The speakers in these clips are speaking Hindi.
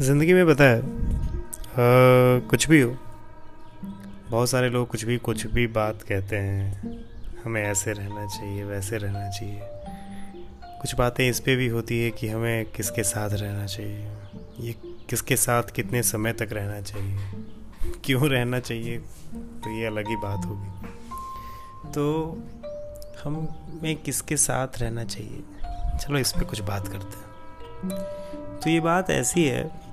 ज़िंदगी में पता है आ, कुछ भी हो बहुत सारे लोग कुछ भी कुछ भी बात कहते हैं हमें ऐसे रहना चाहिए वैसे रहना चाहिए। कुछ बातें इस पर भी होती है कि हमें किसके साथ रहना चाहिए ये किसके साथ कितने समय तक रहना चाहिए क्यों रहना चाहिए तो ये अलग ही बात होगी। तो हमें किसके साथ रहना चाहिए चलो इस पर कुछ बात करते हैं। तो ये बात ऐसी है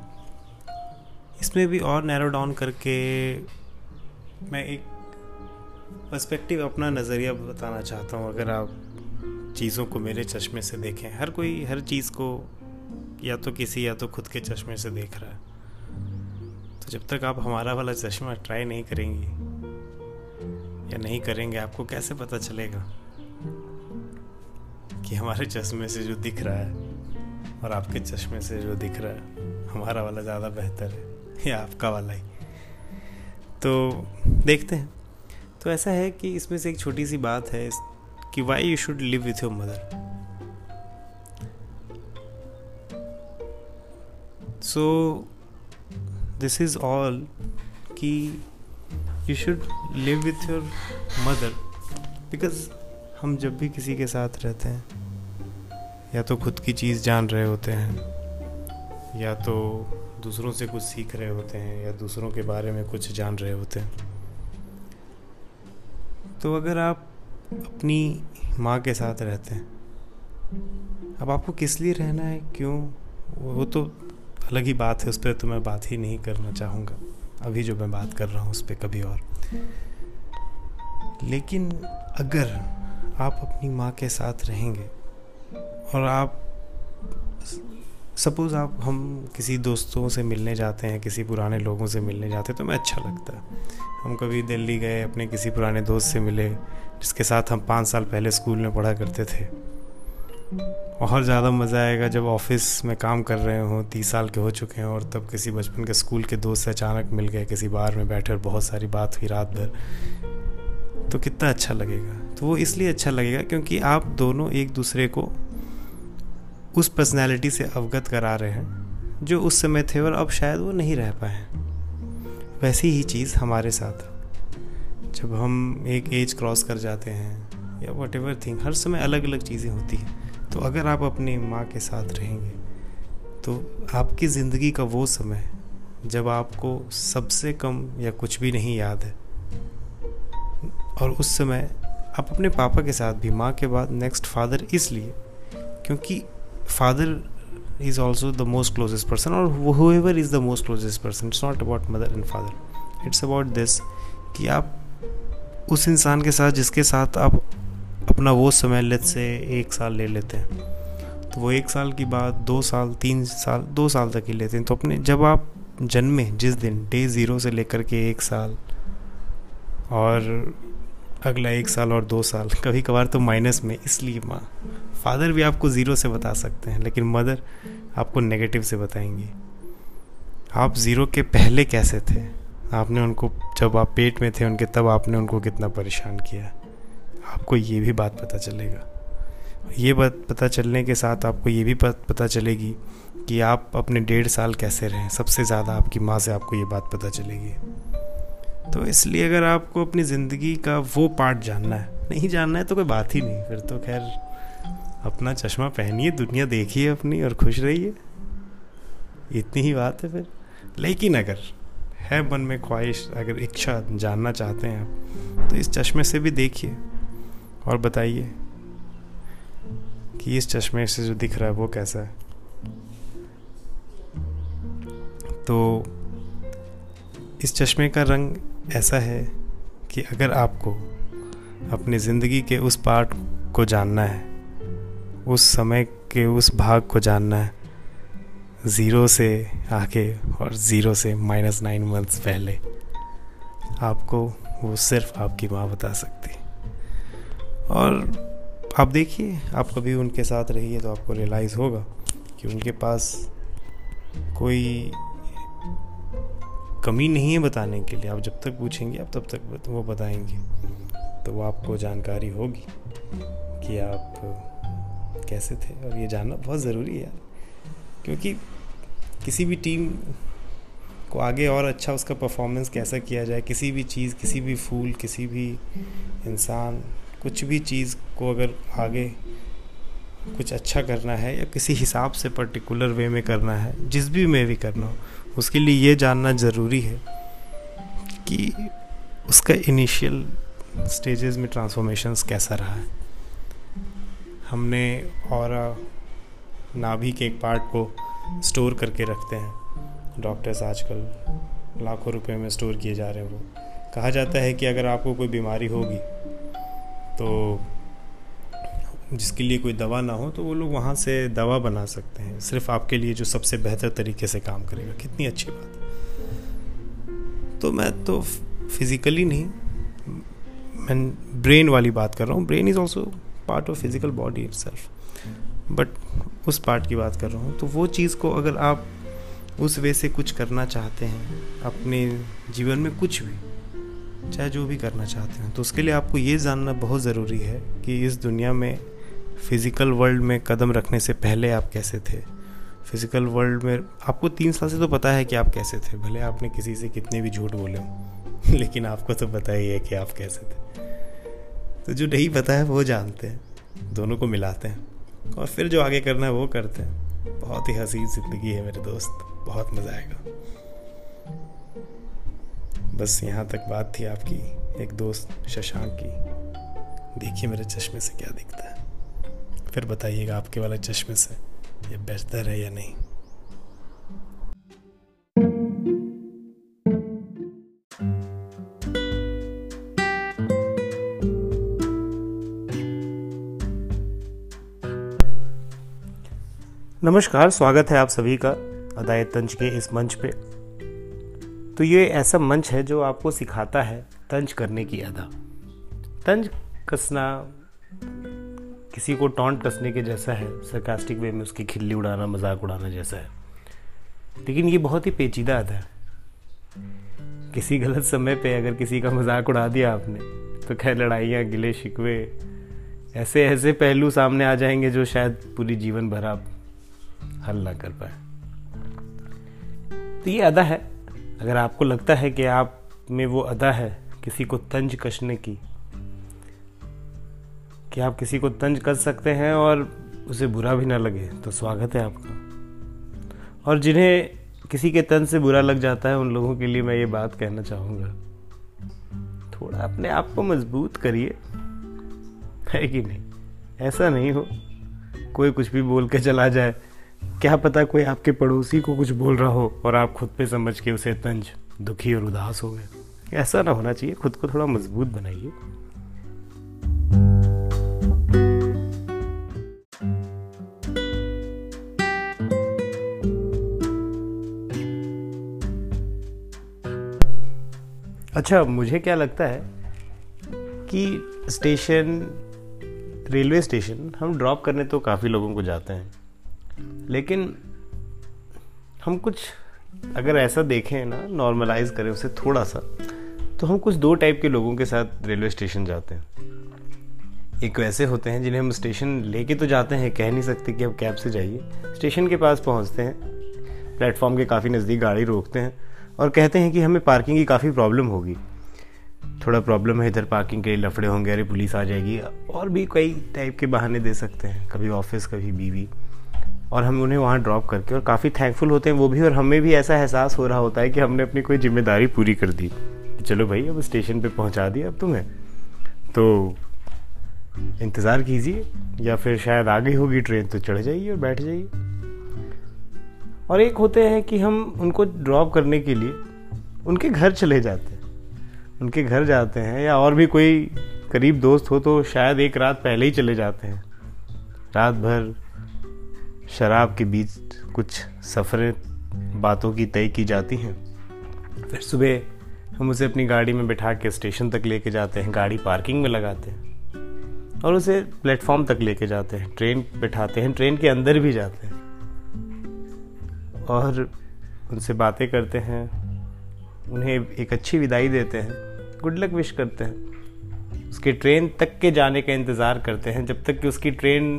इसमें भी और नैरो डाउन करके मैं एक पर्सपेक्टिव अपना नज़रिया बताना चाहता हूँ, अगर आप चीज़ों को मेरे चश्मे से देखें। हर कोई, हर चीज़ को या तो किसी या तो खुद के चश्मे से देख रहा है। तो जब तक आप हमारा वाला चश्मा ट्राई नहीं करेंगी या नहीं करेंगे, आपको कैसे पता चलेगा कि हमारे चश्मे से जो दिख रहा है और आपके चश्मे से जो दिख रहा है, हमारा वाला ज़्यादा बेहतर है? या आपका वाला ही। तो देखते हैं। तो ऐसा है कि इसमें से एक छोटी सी बात है कि why you should live with your mother so this is all कि you should live with your mother because हम जब भी किसी के साथ रहते हैं, या तो खुद की चीज़ जान रहे होते हैं, या तो दूसरों से कुछ सीख रहे होते हैं या दूसरों के बारे में कुछ जान रहे होते हैं। तो अगर आप अपनी माँ के साथ रहते हैं, अब आपको किस लिए रहना है? क्यों? वो तो अलग ही बात है, उस पर तो मैं बात ही नहीं करना चाहूँगा। अभी जो मैं बात कर रहा हूँ, उस पर कभी और। लेकिन अगर आप अपनी माँ के साथ रहेंगे और आप सपोज़ आप, हम किसी दोस्तों से मिलने जाते हैं, किसी पुराने लोगों से मिलने जाते हैं तो हमें अच्छा लगता है। हम कभी दिल्ली गए, अपने किसी पुराने दोस्त से मिले, जिसके साथ हम पाँच साल पहले स्कूल में पढ़ा करते थे। और ज़्यादा मज़ा आएगा जब ऑफ़िस में काम कर रहे हों, तीस साल के हो चुके हैं, और तब किसी बचपन के स्कूल के दोस्त से अचानक मिल गए, किसी बार में बैठे और बहुत सारी बात हुई रात भर। तो कितना अच्छा लगेगा। तो वो इसलिए अच्छा लगेगा क्योंकि आप दोनों एक दूसरे को उस पर्सनैलिटी से अवगत करा रहे हैं, जो उस समय थे और अब शायद वो नहीं रह पाए वैसी ही चीज़ हमारे साथ। जब हम एक एज क्रॉस कर जाते हैं, या वट एवर थिंग हर समय अलग अलग चीज़ें होती हैं तो अगर आप अपनी माँ के साथ रहेंगे तो आपकी ज़िंदगी का वो समय, जब आपको सबसे कम या कुछ भी नहीं याद है, और उस समय आप अपने पापा के साथ भी, माँ के बाद नेक्स्ट फादर इसलिए, क्योंकि father is also the most closest person और whoever is the most closest person it's not about mother and father it's about this कि आप उस इंसान के साथ, जिसके साथ आप अपना वो समय लेते से एक साल ले लेते हैं। तो वो एक साल की बात, दो साल, तीन साल, दो साल तक ही लेते हैं। तो अपने, जब आप जन्मे, जिस दिन डे ज़ीरो से लेकर के एक साल, और अगला एक साल और दो साल। कभी कभार तो माइनस में, इसलिए माँ। फादर भी आपको ज़ीरो से बता सकते हैं, लेकिन मदर आपको नेगेटिव से बताएँगी। आप ज़ीरो के पहले कैसे थे? आपने उनको, जब आप पेट में थे उनके, तब आपने उनको कितना परेशान किया? आपको ये भी बात पता चलेगा। ये बात पता चलने के साथ आपको ये भी पता चलेगी कि आप अपने डेढ़ साल कैसे रहें। सबसे ज़्यादा आपकी माँ से आपको ये बात पता चलेगी। तो इसलिए अगर आपको अपनी ज़िंदगी का वो पार्ट जानना है, नहीं जानना है तो कोई बात ही नहीं। फिर तो खैर, अपना चश्मा पहनिए, दुनिया देखिए अपनी और खुश रहिए। इतनी ही बात है फिर। लेकिन अगर है मन में ख्वाहिश, अगर इच्छा जानना चाहते हैं आप तो इस चश्मे से भी देखिए और बताइए कि इस चश्मे से जो दिख रहा है वो कैसा है। तो इस चश्मे का रंग ऐसा है कि अगर आपको अपनी ज़िंदगी के उस पार्ट को जानना है, उस समय के उस भाग को जानना है, ज़ीरो से आके और ज़ीरो से माइनस नाइन मंथ्स पहले, आपको वो सिर्फ़ आपकी माँ बता सकती। और आप देखिए, आप कभी उनके साथ रहिए तो आपको रियलाइज़ होगा कि उनके पास कोई कमी नहीं है बताने के लिए। आप जब तक पूछेंगे, आप तब तक वो बताएँगे। तो वो आपको जानकारी होगी कि आप कैसे थे। और ये जानना बहुत ज़रूरी है क्योंकि किसी भी टीम को आगे और अच्छा उसका परफॉर्मेंस कैसा किया जाए, किसी भी चीज़, किसी भी फूल, किसी भी इंसान, कुछ भी चीज़ को अगर आगे कुछ अच्छा करना है या किसी हिसाब से पर्टिकुलर वे में करना है, जिस भी में भी करना हो उसके लिए ये जानना ज़रूरी है कि उसका इनिशियल स्टेजेस में ट्रांसफॉर्मेशंस कैसा रहा है। हमने और नाभि के एक पार्ट को स्टोर करके रखते हैं। डॉक्टर्स आजकल लाखों रुपए में स्टोर किए जा रहे हैं वो। कहा जाता है कि अगर आपको कोई बीमारी होगी तो जिसके लिए कोई दवा ना हो तो वो लोग वहाँ से दवा बना सकते हैं। सिर्फ़ आपके लिए जो सबसे बेहतर तरीके से काम करेगा। कितनी अच्छी बात तो मैं तो फिज़िकली नहीं, मैं ब्रेन वाली बात कर रहा हूँ। Brain is also part of physical body it but उस पार्ट की बात कर रहा हूँ तो वो चीज़ को अगर आप उस वे से कुछ करना चाहते हैं, अपने जीवन में कुछ भी, चाहे जो भी करना चाहते हैं तो उसके लिए आपको ये जानना बहुत ज़रूरी है कि इस दुनिया में फ़िज़िकल वर्ल्ड में कदम रखने से पहले आप कैसे थे? फ़िज़िकल वर्ल्ड में आपको तीन साल से तो पता है कि आप कैसे थे, भले आपने किसी से कितने भी झूठ बोले हो, लेकिन आपको तो पता ही है कि आप कैसे थे। तो जो नहीं पता है, वो जानते हैं, दोनों को मिलाते हैं, और फिर जो आगे करना है, वो करते हैं। बहुत ही हसीन ज़िंदगी है मेरे दोस्त, बहुत मज़ा आएगा। बस यहाँ तक बात थी आपकी, एक दोस्त शशांक की। देखिए मेरे चश्मे से क्या दिखता है। फिर बताइएगा आपके वाले चश्मे से ये बेहतर है या नहीं। नमस्कार, स्वागत है आप सभी का अदायत तंज के इस मंच पे। तो ये ऐसा मंच है जो आपको सिखाता है तंज करने की अदा। तंज कसना किसी को टॉन्ट कसने के जैसा है सरकास्टिक वे में उसकी खिल्ली उड़ाना, मज़ाक उड़ाना जैसा है। लेकिन ये बहुत ही पेचीदा आता है। किसी गलत समय पे अगर किसी का मज़ाक उड़ा दिया आपने तो खैर लड़ाइयाँ, गिले, शिकवे, ऐसे ऐसे पहलू सामने आ जाएँगे जो शायद पूरी जीवन भर आप हल ना कर पाए। तो ये अदा है। अगर आपको लगता है कि आप में वो अदा है, किसी को तंज कसने की कि आप किसी को तंज कर सकते हैं और उसे बुरा भी ना लगे तो स्वागत है आपका। और जिन्हें किसी के तंज से बुरा लग जाता है, उन लोगों के लिए मैं ये बात कहना चाहूँगा। थोड़ा अपने आप को मज़बूत करिए। है कि नहीं? ऐसा नहीं हो, कोई कुछ भी बोल के चला जाए। क्या पता कोई आपके पड़ोसी को कुछ बोल रहा हो और आप खुद पे समझ के उसे तंज, दुखी और उदास हो गए। ऐसा ना होना चाहिए, खुद को थोड़ा मज़बूत बनाइए। अच्छा मुझे क्या लगता है कि स्टेशन, रेलवे स्टेशन, हम ड्रॉप करने तो काफ़ी लोगों को जाते हैं। लेकिन हम कुछ, अगर ऐसा देखें ना नॉर्मलाइज करें उसे थोड़ा सा तो हम कुछ दो टाइप के लोगों के साथ रेलवे स्टेशन जाते हैं। एक वैसे होते हैं जिन्हें हम स्टेशन लेके तो जाते हैं, कह नहीं सकते कि अब कैब से जाइए। स्टेशन के पास पहुँचते हैं, प्लेटफॉर्म के काफ़ी नज़दीक गाड़ी रोकते हैं और कहते हैं कि हमें पार्किंग की काफ़ी प्रॉब्लम होगी। थोड़ा प्रॉब्लम है इधर पार्किंग के लिए, लफड़े होंगे, अरे पुलिस आ जाएगी। और भी कई टाइप के बहाने दे सकते हैं, कभी ऑफ़िस कभी बीवी। और हम उन्हें वहाँ ड्रॉप करके, और काफ़ी थैंकफुल होते हैं वो भी, और हमें भी ऐसा एहसास हो रहा होता है कि हमने अपनी कोई ज़िम्मेदारी पूरी कर दी। चलो भाई, अब स्टेशन पे पहुँचा दिया, अब तुम्हें। तो इंतज़ार कीजिए, या फिर शायद आ गई होगी ट्रेन तो चढ़ जाइए और बैठ जाइए। और एक होते हैं कि हम उनको ड्रॉप करने के लिए उनके घर चले जाते हैं। उनके घर जाते हैं या और भी कोई करीब दोस्त हो तो शायद एक रात पहले ही चले जाते हैं। रात भर शराब के बीच कुछ सफ़रें, बातों की तय की जाती हैं। फिर सुबह हम उसे अपनी गाड़ी में बिठा के स्टेशन तक लेके जाते हैं, गाड़ी पार्किंग में लगाते हैं और उसे प्लेटफॉर्म तक लेके जाते हैं, ट्रेन बिठाते हैं, ट्रेन के अंदर भी जाते हैं। और उनसे बातें करते हैं, उन्हें एक अच्छी विदाई देते हैं गुड लक विश करते हैं। उसके ट्रेन तक के जाने का इंतज़ार करते हैं, जब तक कि उसकी ट्रेन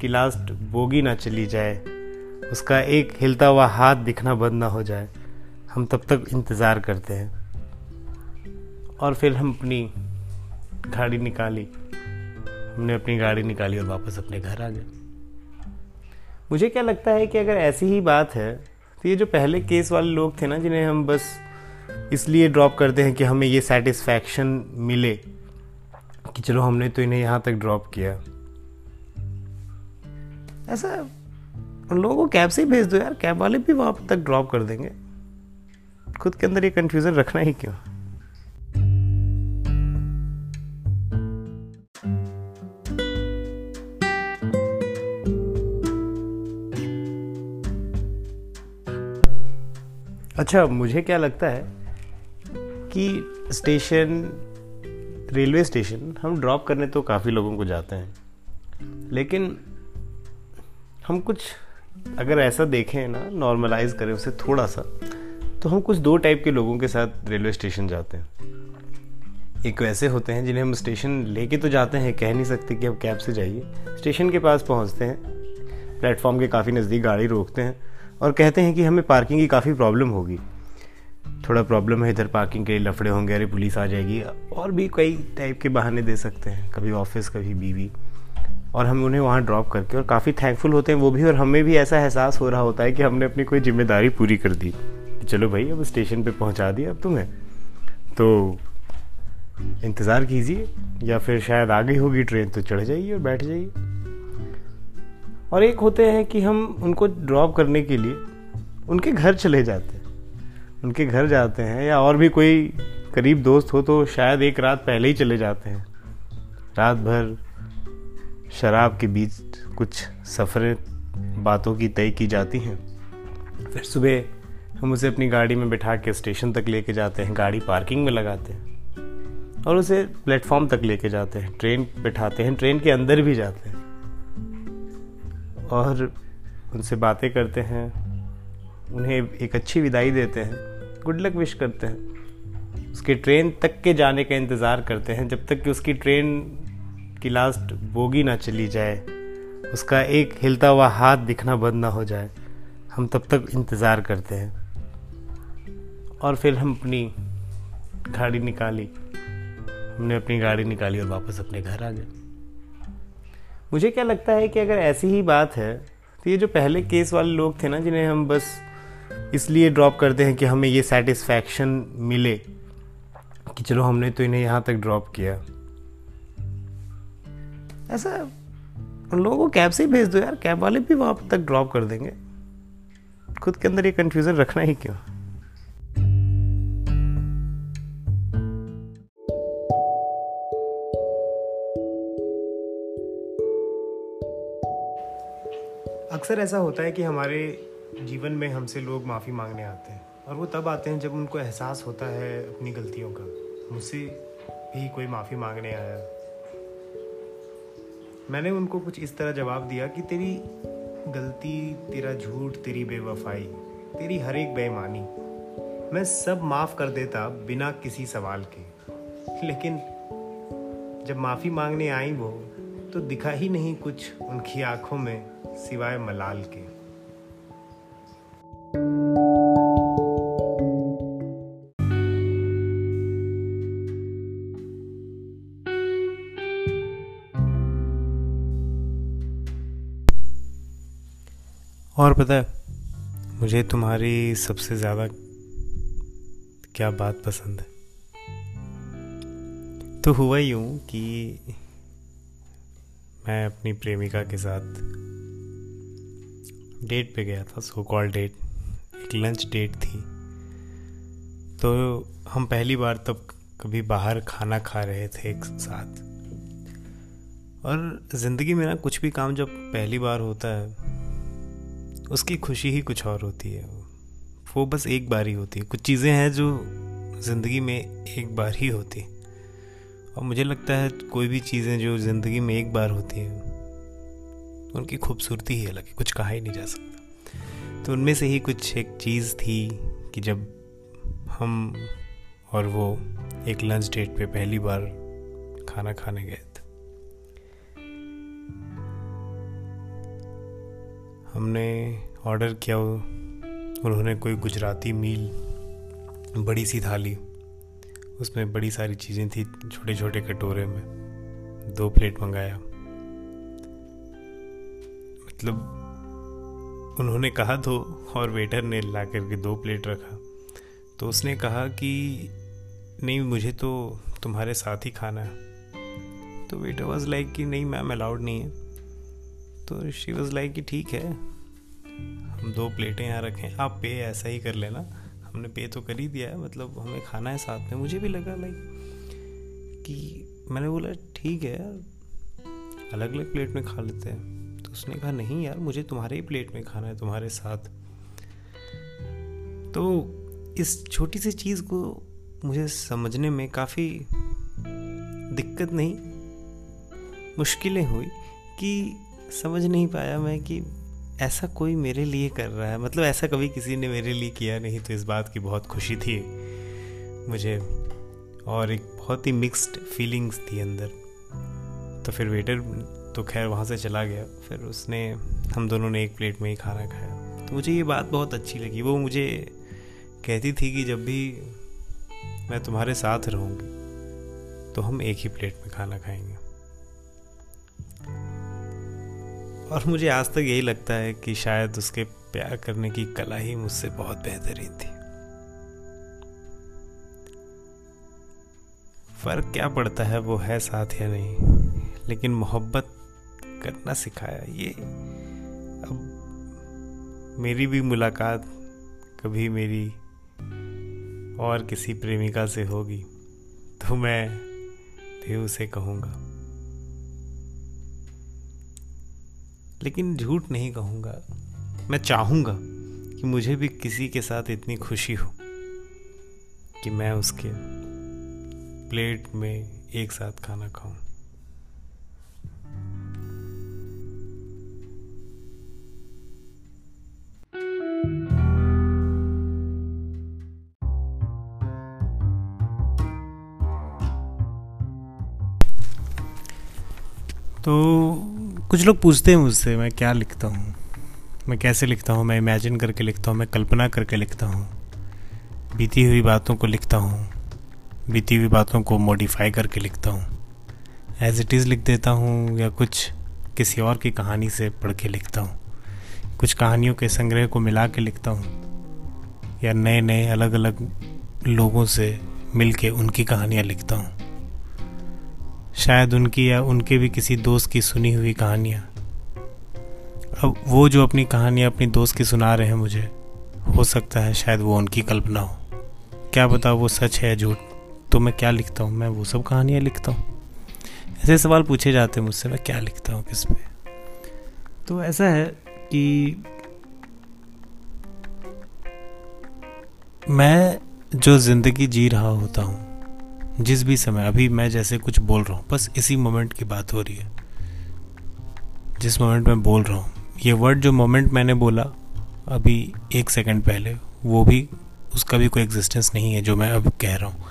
की लास्ट बोगी ना चली जाए, उसका एक हिलता हुआ हाथ दिखना बंद ना हो जाए, हम तब तक इंतज़ार करते हैं। और फिर हम अपनी गाड़ी निकाली, हमने अपनी गाड़ी निकाली और वापस अपने घर आ गए। मुझे क्या लगता है कि अगर ऐसी ही बात है तो ये जो पहले केस वाले लोग थे ना, जिन्हें हम बस इसलिए ड्रॉप करते हैं कि हमें ये सेटिस्फैक्शन मिले कि चलो हमने तो इन्हें यहाँ तक ड्रॉप किया। ऐसा उन लोगों को कैब से ही भेज दो यार कैब वाले भी वहाँ तक ड्रॉप कर देंगे। खुद के अंदर ये कंफ्यूजन रखना ही क्यों? अच्छा मुझे क्या लगता है कि स्टेशन, रेलवे स्टेशन हम ड्रॉप करने तो काफ़ी लोगों को जाते हैं, लेकिन हम कुछ अगर ऐसा देखें ना नॉर्मलाइज करें उसे थोड़ा सा तो हम कुछ दो टाइप के लोगों के साथ रेलवे स्टेशन जाते हैं। एक वैसे होते हैं जिन्हें हम स्टेशन लेके तो जाते हैं, कह नहीं सकते कि अब कैब से जाइए। स्टेशन के पास पहुँचते हैं, प्लेटफॉर्म के काफ़ी नज़दीक गाड़ी रोकते हैं और कहते हैं कि हमें पार्किंग की काफ़ी प्रॉब्लम होगी। थोड़ा प्रॉब्लम है इधर पार्किंग के लिए, लफड़े होंगे, अरे पुलिस आ जाएगी। और भी कई टाइप के बहाने दे सकते हैं, कभी ऑफ़िस कभी बीवी। और हम उन्हें वहाँ ड्रॉप करके, और काफ़ी थैंकफुल होते हैं वो भी, और हमें भी ऐसा एहसास हो रहा होता है कि हमने अपनी कोई ज़िम्मेदारी पूरी कर दी। चलो भाई, अब स्टेशन पे पहुँचा दिया अब तुम्हें। तो इंतज़ार कीजिए, या फिर शायद आ गई होगी ट्रेन तो चढ़ जाइए और बैठ जाइए। और एक होते हैं कि हम उनको ड्रॉप करने के लिए उनके घर चले जाते हैं। उनके घर जाते हैं या और भी कोई करीब दोस्त हो तो शायद एक रात पहले ही चले जाते हैं। रात भर शराब के बीच कुछ सफ़रें, बातों की तय की जाती हैं। फिर सुबह हम उसे अपनी गाड़ी में बिठा के स्टेशन तक लेके जाते हैं, गाड़ी पार्किंग में लगाते हैं और उसे प्लेटफॉर्म तक लेके जाते हैं, ट्रेन बिठाते हैं, ट्रेन के अंदर भी जाते हैं। और उनसे बातें करते हैं, उन्हें एक अच्छी विदाई देते हैं गुड लक विश करते हैं। उसके ट्रेन तक के जाने का इंतज़ार करते हैं, जब तक कि उसकी ट्रेन की लास्ट बोगी ना चली जाए, उसका एक हिलता हुआ हाथ दिखना बंद ना हो जाए, हम तब तक इंतज़ार करते हैं। और फिर हम अपनी गाड़ी निकाली, हमने अपनी गाड़ी निकाली और वापस अपने घर आ गए। मुझे क्या लगता है कि अगर ऐसी ही बात है तो ये जो पहले केस वाले लोग थे ना, जिन्हें हम बस इसलिए ड्रॉप करते हैं कि हमें ये सेटिस्फैक्शन मिले कि चलो हमने तो इन्हें यहाँ तक ड्रॉप किया। ऐसा उन लोगों को कैब से ही भेज दो यार कैब वाले भी वहाँ तक ड्रॉप कर देंगे। खुद के अंदर ये कंफ्यूजन रखना ही क्यों? अक्सर ऐसा होता है कि हमारे जीवन में हमसे लोग माफ़ी मांगने आते हैं और वो तब आते हैं जब उनको एहसास होता है अपनी गलतियों का। मुझसे भी कोई माफ़ी मांगने आया। मैंने उनको कुछ इस तरह जवाब दिया कि तेरी गलती, तेरा झूठ, तेरी बेवफाई, तेरी हर एक बेईमानी, मैं सब माफ़ कर देता बिना किसी सवाल के। लेकिन जब माफ़ी मांगने आई वो तो दिखा ही नहीं कुछ उनकी आँखों में सिवाय मलाल के। और पता है, मुझे तुम्हारी सबसे ज़्यादा क्या बात पसंद है? तो हुआ यूँ कि मैं अपनी प्रेमिका के साथ डेट पे गया था सो कॉल डेट एक लंच डेट थी। तो हम पहली बार तब कभी बाहर खाना खा रहे थे एक साथ। और ज़िंदगी में ना कुछ भी काम जब पहली बार होता है, उसकी खुशी ही कुछ और होती है। वो बस एक बार ही होती है। कुछ चीज़ें हैं जो ज़िंदगी में एक बार ही होती। और मुझे लगता है कोई भी चीज़ें जो ज़िंदगी में एक बार होती हैं, उनकी खूबसूरती ही अलग है, कुछ कहा ही नहीं जा सकता। तो उनमें से ही कुछ एक चीज़ थी कि जब हम और वो एक लंच डेट पे पहली बार खाना खाने गए थे, हमने ऑर्डर किया, उन्होंने कोई गुजराती मील बड़ी सी थाली उसमें बड़ी सारी चीज़ें थी छोटे छोटे कटोरे में। दो प्लेट मंगाया। मतलब उन्होंने कहा तो और वेटर ने ला करके दो प्लेट रखा। तो उसने कहा कि नहीं, मुझे तो तुम्हारे साथ ही खाना है। तो वेटर वॉज़ लाइक कि नहीं मैम अलाउड नहीं है। तो शी वॉज़ लाइक कि ठीक है, हम दो प्लेटें यहाँ रखें, आप पे ऐसा ही कर लेना। हमने पे तो कर ही दिया है मतलब हमें खाना है साथ में। मुझे भी लगा लाइक कि मैंने बोला, ठीक है यार अलग अलग प्लेट में खा लेते हैं। तो उसने कहा, नहीं यार, मुझे तुम्हारे ही प्लेट में खाना है, तुम्हारे साथ। तो इस छोटी सी चीज़ को मुझे समझने में काफ़ी दिक्कत नहीं, मुश्किलें हुई कि समझ नहीं पाया मैं कि ऐसा कोई मेरे लिए कर रहा है? मतलब ऐसा कभी किसी ने मेरे लिए किया नहीं तो इस बात की बहुत खुशी थी। मुझे और एक बहुत ही मिक्स्ड फीलिंग्स थी अंदर। तो फिर वेटर तो खैर वहाँ से चला गया। फिर उसने, हम दोनों ने एक प्लेट में ही खाना खाया। तो मुझे ये बात बहुत अच्छी लगी। वो मुझे कहती थी कि जब भी मैं तुम्हारे साथ रहूँगी तो हम एक ही प्लेट में खाना खाएँगे। और मुझे आज तक यही लगता है कि शायद उसके प्यार करने की कला ही मुझसे बहुत बेहतरीन थी। फ़र्क क्या पड़ता है, वो है साथ या नहीं? लेकिन मोहब्बत करना सिखाया। ये अब मेरी भी मुलाकात कभी मेरी और किसी प्रेमिका से होगी तो मैं भी उसे कहूँगा। लेकिन झूठ नहीं कहूँगा। मैं चाहूँगा कि मुझे भी किसी के साथ इतनी खुशी हो कि मैं उसके प्लेट में एक साथ खाना खाऊं। तो कुछ लोग पूछते हैं मुझसे, मैं क्या लिखता हूँ? मैं कैसे लिखता हूँ? मैं इमेजिन करके लिखता हूँ, मैं कल्पना करके लिखता हूँ, बीती हुई बातों को लिखता हूँ, बीती हुई बातों को मॉडिफाई करके लिखता हूँ एज इट इज़ लिख देता हूँ, या कुछ किसी और की कहानी से पढ़ के लिखता हूँ, कुछ कहानियों के संग्रह को मिला के लिखता हूँ, या नए नए अलग अलग लोगों से मिल के उनकी कहानियाँ लिखता हूँ। शायद उनकी या उनके भी किसी दोस्त की सुनी हुई कहानियाँ। अब वो जो अपनी कहानियाँ अपनी दोस्त की सुना रहे हैं मुझे, हो सकता है शायद वो उनकी कल्पना हो। क्या बताओ, वो सच है झूठ? तो मैं क्या लिखता हूँ? मैं वो सब कहानियाँ लिखता हूँ। ऐसे सवाल पूछे जाते हैं मुझसे, मैं क्या लिखता हूँ किस पे? तो ऐसा है कि मैं जो ज़िंदगी जी रहा होता हूँ जिस भी समय, अभी मैं जैसे कुछ बोल रहा हूँ, बस इसी मोमेंट की बात हो रही है। जिस मोमेंट में बोल रहा हूँ, ये वर्ड जो मोमेंट मैंने बोला अभी एक सेकंड पहले, वो भी, उसका भी कोई एग्जिस्टेंस नहीं है जो मैं अब कह रहा हूँ।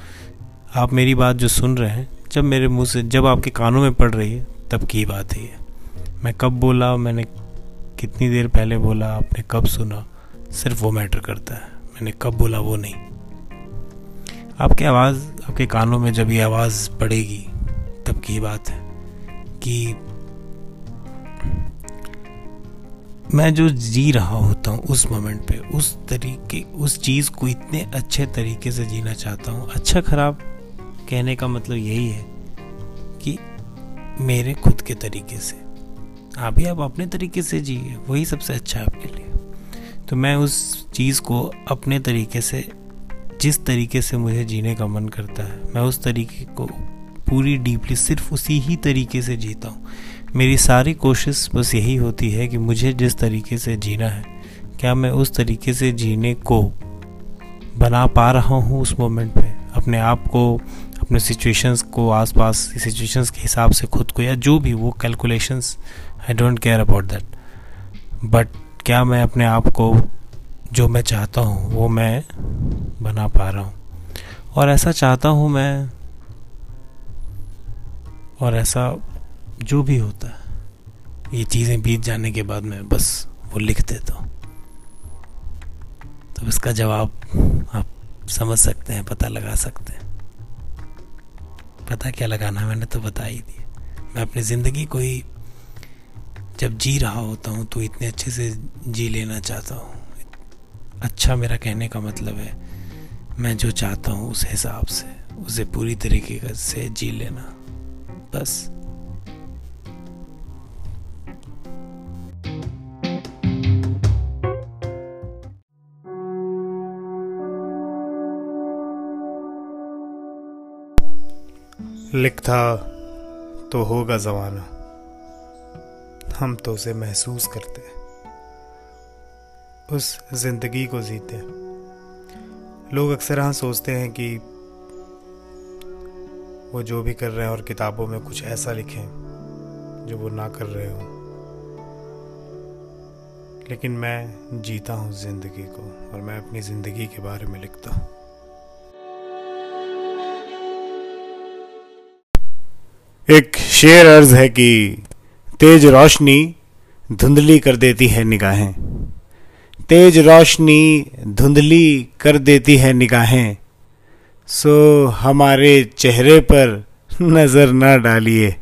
आप मेरी बात जो सुन रहे हैं, जब मेरे मुँह से, जब आपके कानों में पड़ रही है, तब की बात है मैं कब बोला, मैंने कितनी देर पहले बोला, आपने कब सुना, सिर्फ़ वो मैटर करता है। मैंने कब बोला, वो नहीं। आपकी आवाज़, आपके कानों में जब ये आवाज़ पड़ेगी, तब की बात है कि मैं जो जी रहा होता हूँ उस मोमेंट पे, उस तरीके, उस चीज़ को इतने अच्छे तरीके से जीना चाहता हूँ। अच्छा खराब कहने का मतलब यही है कि मेरे खुद के तरीके से। आप भी आप अपने तरीके से जिए, वही सबसे अच्छा है आपके लिए। तो मैं उस चीज़ को अपने तरीके से जिस तरीके से मुझे जीने का मन करता है, मैं उस तरीके को पूरी डीपली सिर्फ़ उसी ही तरीके से जीता हूँ। मेरी सारी कोशिश बस यही होती है कि मुझे जिस तरीके से जीना है, क्या मैं उस तरीके से जीने को बना पा रहा हूँ उस मोमेंट पे? अपने आप को, अपने सिचुएशंस को, आसपास सिचुएशंस के हिसाब से खुद को, या जो भी, वो calculations I don't care about that but क्या मैं अपने आप को जो मैं चाहता हूँ, वो मैं बना पा रहा हूँ। और ऐसा चाहता हूँ मैं, और ऐसा जो भी होता है, ये चीज़ें बीत जाने के बाद मैं बस वो लिख देता हूँ। तो इसका जवाब आप समझ सकते हैं, पता लगा सकते हैं। पता क्या लगाना मैंने तो बता ही दिया। मैं अपनी ज़िंदगी को ही जब जी रहा होता हूँ तो इतने अच्छे से जी लेना चाहता हूँ। अच्छा मेरा कहने का मतलब है, मैं जो चाहता हूँ उस हिसाब से, उसे पूरी तरीके से जी लेना। बस। लिखता तो होगा जमाना। हम तो उसे महसूस करते उस ज़िंदगी को जीते। लोग अक्सर हाँ सोचते हैं कि वो जो भी कर रहे हैं और किताबों में कुछ ऐसा लिखें जो वो ना कर रहे हो। लेकिन मैं जीता हूँ ज़िंदगी को और मैं अपनी ज़िंदगी के बारे में लिखता हूँ। एक शेर अर्ज़ है कि तेज रोशनी धुंधली कर देती है निगाहें। तेज रोशनी धुंधली कर देती है निगाहें। सो हमारे चेहरे पर नज़र ना डालिए।